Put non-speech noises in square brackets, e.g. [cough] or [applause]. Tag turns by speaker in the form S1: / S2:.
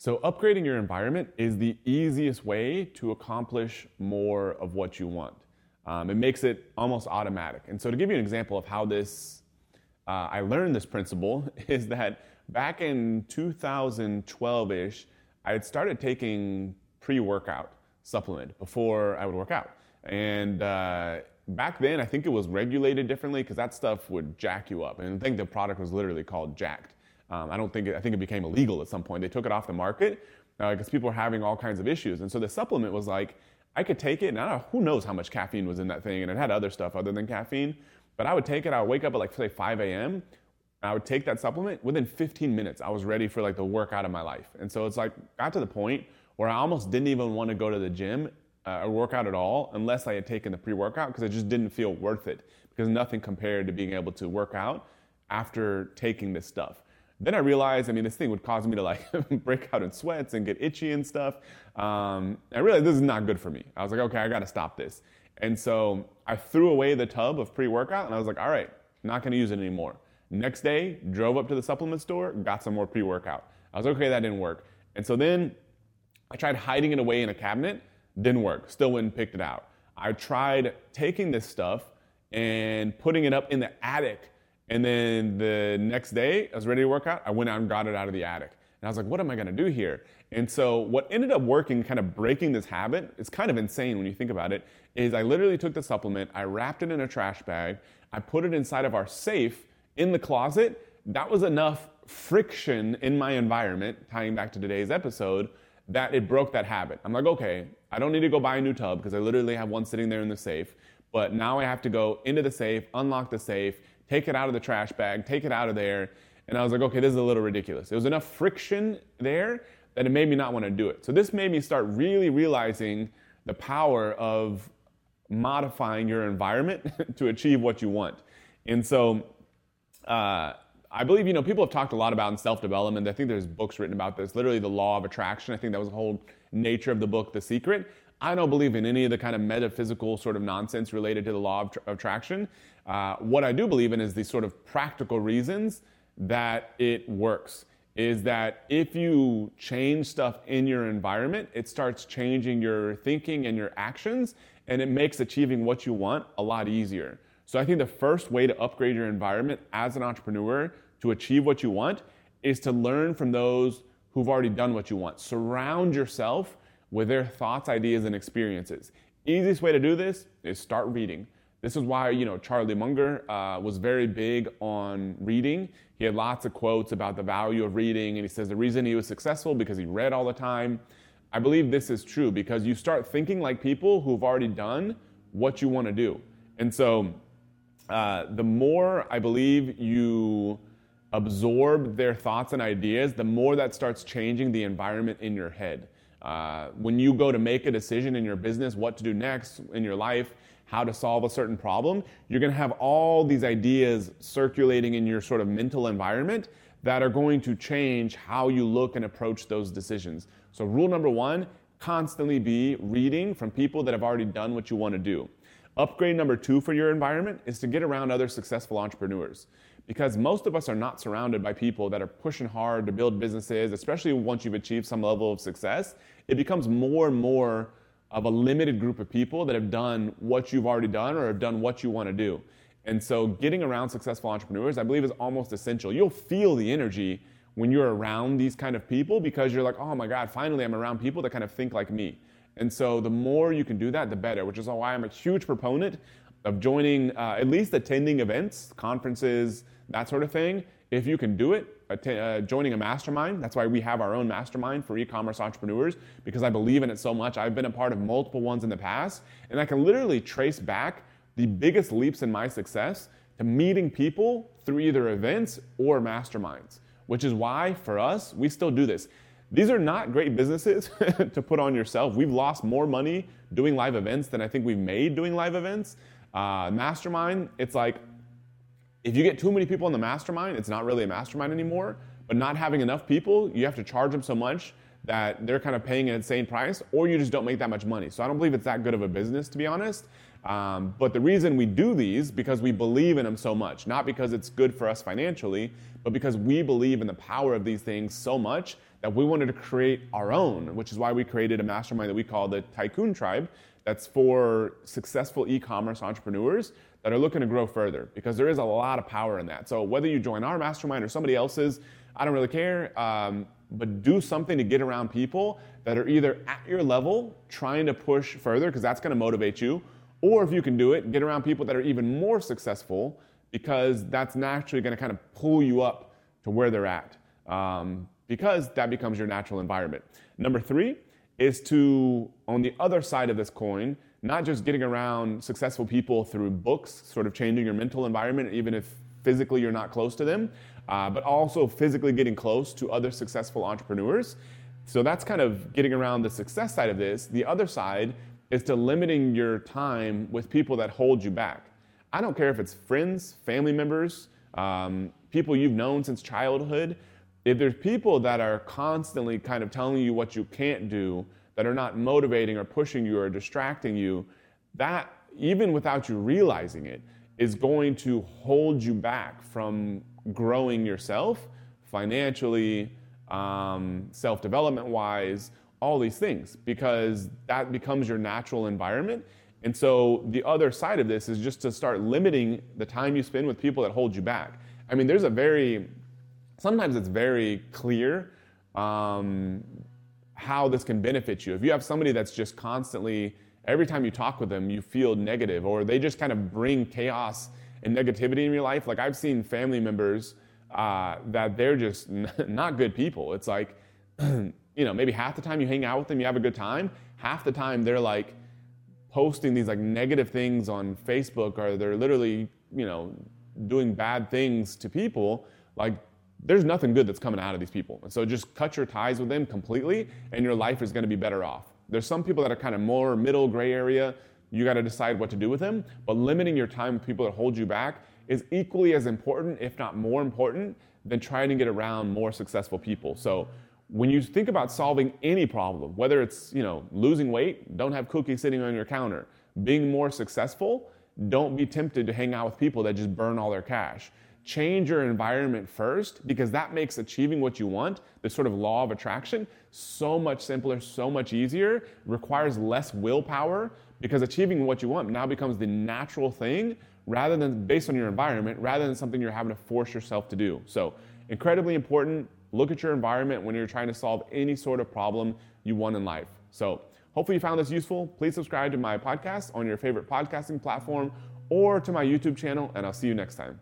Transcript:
S1: So, upgrading your environment is the easiest way to accomplish more of what you want. Um, it makes it almost automatic. And so, to give you an example of how this, uh, I learned this principle [laughs] is that back in 2012 ish, I had started taking pre workout supplement before I would work out. And uh, back then, I think it was regulated differently because that stuff would jack you up. And I think the product was literally called Jacked. Um, I don't think it, I think it became illegal at some point. They took it off the market because uh, people were having all kinds of issues. And so the supplement was like, I could take it, and I don't know, who knows how much caffeine was in that thing, and it had other stuff other than caffeine. But I would take it. I would wake up at like say 5 a.m. I would take that supplement. Within 15 minutes, I was ready for like the workout of my life. And so it's like got to the point where I almost didn't even want to go to the gym uh, or work out at all unless I had taken the pre-workout because it just didn't feel worth it because nothing compared to being able to work out after taking this stuff. Then I realized, I mean, this thing would cause me to like [laughs] break out in sweats and get itchy and stuff. Um, I realized this is not good for me. I was like, okay, I got to stop this. And so I threw away the tub of pre-workout and I was like, all right, not going to use it anymore. Next day, drove up to the supplement store, got some more pre-workout. I was like, okay, that didn't work. And so then I tried hiding it away in a cabinet, didn't work. Still went and picked it out. I tried taking this stuff and putting it up in the attic and then the next day, I was ready to work out. I went out and got it out of the attic. And I was like, what am I going to do here? And so what ended up working, kind of breaking this habit, it's kind of insane when you think about it, is I literally took the supplement, I wrapped it in a trash bag, I put it inside of our safe in the closet. That was enough friction in my environment, tying back to today's episode, that it broke that habit. I'm like, okay, I don't need to go buy a new tub because I literally have one sitting there in the safe. But now I have to go into the safe, unlock the safe, take it out of the trash bag, take it out of there. And I was like, okay, this is a little ridiculous. There was enough friction there that it made me not want to do it. So this made me start really realizing the power of modifying your environment [laughs] to achieve what you want. And so uh, I believe, you know, people have talked a lot about in self-development. I think there's books written about this, literally the law of attraction. I think that was the whole nature of the book, The Secret. I don't believe in any of the kind of metaphysical sort of nonsense related to the law of, attraction. Uh, what I do believe in is these sort of practical reasons that it works. Is that if you change stuff in your environment, it starts changing your thinking and your actions, and it makes achieving what you want a lot easier. So I think the first way to upgrade your environment as an entrepreneur to achieve what you want is to learn from those who've already done what you want. Surround yourself with their thoughts, ideas, and experiences. Easiest way to do this is start reading. This is why, you know, Charlie Munger uh, was very big on reading. He had lots of quotes about the value of reading, and he says the reason he was successful because he read all the time. I believe this is true because you start thinking like people who've already done what you want to do. And so, uh, the more I believe you absorb their thoughts and ideas, the more that starts changing the environment in your head. Uh, when you go to make a decision in your business, what to do next in your life, how to solve a certain problem, you're going to have all these ideas circulating in your sort of mental environment that are going to change how you look and approach those decisions. So, rule number one constantly be reading from people that have already done what you want to do. Upgrade number two for your environment is to get around other successful entrepreneurs because most of us are not surrounded by people that are pushing hard to build businesses, especially once you've achieved some level of success. It becomes more and more of a limited group of people that have done what you've already done or have done what you want to do. And so getting around successful entrepreneurs, I believe, is almost essential. You'll feel the energy when you're around these kind of people because you're like, oh my God, finally I'm around people that kind of think like me. And so the more you can do that, the better, which is why I'm a huge proponent of joining, uh, at least attending events, conferences, that sort of thing. If you can do it, uh, joining a mastermind, that's why we have our own mastermind for e commerce entrepreneurs, because I believe in it so much. I've been a part of multiple ones in the past, and I can literally trace back the biggest leaps in my success to meeting people through either events or masterminds, which is why for us, we still do this. These are not great businesses [laughs] to put on yourself. We've lost more money doing live events than I think we've made doing live events. Uh, mastermind, it's like if you get too many people in the mastermind, it's not really a mastermind anymore. But not having enough people, you have to charge them so much that they're kind of paying an insane price, or you just don't make that much money. So I don't believe it's that good of a business, to be honest. Um, but the reason we do these because we believe in them so much, not because it's good for us financially, but because we believe in the power of these things so much that we wanted to create our own, which is why we created a mastermind that we call the Tycoon Tribe that's for successful e commerce entrepreneurs that are looking to grow further because there is a lot of power in that. So, whether you join our mastermind or somebody else's, I don't really care, um, but do something to get around people that are either at your level trying to push further because that's going to motivate you, or if you can do it, get around people that are even more successful because that's naturally going to kind of pull you up to where they're at um, because that becomes your natural environment. Number three is to, on the other side of this coin, not just getting around successful people through books, sort of changing your mental environment, even if physically you're not close to them, uh, but also physically getting close to other successful entrepreneurs. So that's kind of getting around the success side of this. The other side is to limiting your time with people that hold you back. I don't care if it's friends, family members, um, people you've known since childhood. If there's people that are constantly kind of telling you what you can't do, that are not motivating or pushing you or distracting you, that, even without you realizing it, is going to hold you back from growing yourself financially, um, self development wise, all these things, because that becomes your natural environment. And so the other side of this is just to start limiting the time you spend with people that hold you back. I mean, there's a very, sometimes it's very clear um, how this can benefit you. If you have somebody that's just constantly, every time you talk with them, you feel negative, or they just kind of bring chaos and negativity in your life. Like I've seen family members uh, that they're just n- [laughs] not good people. It's like, [clears throat] you know, maybe half the time you hang out with them, you have a good time. Half the time they're like posting these like negative things on Facebook, or they're literally, you know, doing bad things to people. Like there's nothing good that's coming out of these people. And so just cut your ties with them completely, and your life is going to be better off. There's some people that are kind of more middle gray area you got to decide what to do with them. But limiting your time with people that hold you back is equally as important, if not more important, than trying to get around more successful people. So when you think about solving any problem, whether it's you know losing weight, don't have cookies sitting on your counter, being more successful, don't be tempted to hang out with people that just burn all their cash. Change your environment first because that makes achieving what you want, the sort of law of attraction, so much simpler, so much easier, requires less willpower because achieving what you want now becomes the natural thing rather than based on your environment, rather than something you're having to force yourself to do. So, incredibly important. Look at your environment when you're trying to solve any sort of problem you want in life. So, hopefully, you found this useful. Please subscribe to my podcast on your favorite podcasting platform or to my YouTube channel, and I'll see you next time.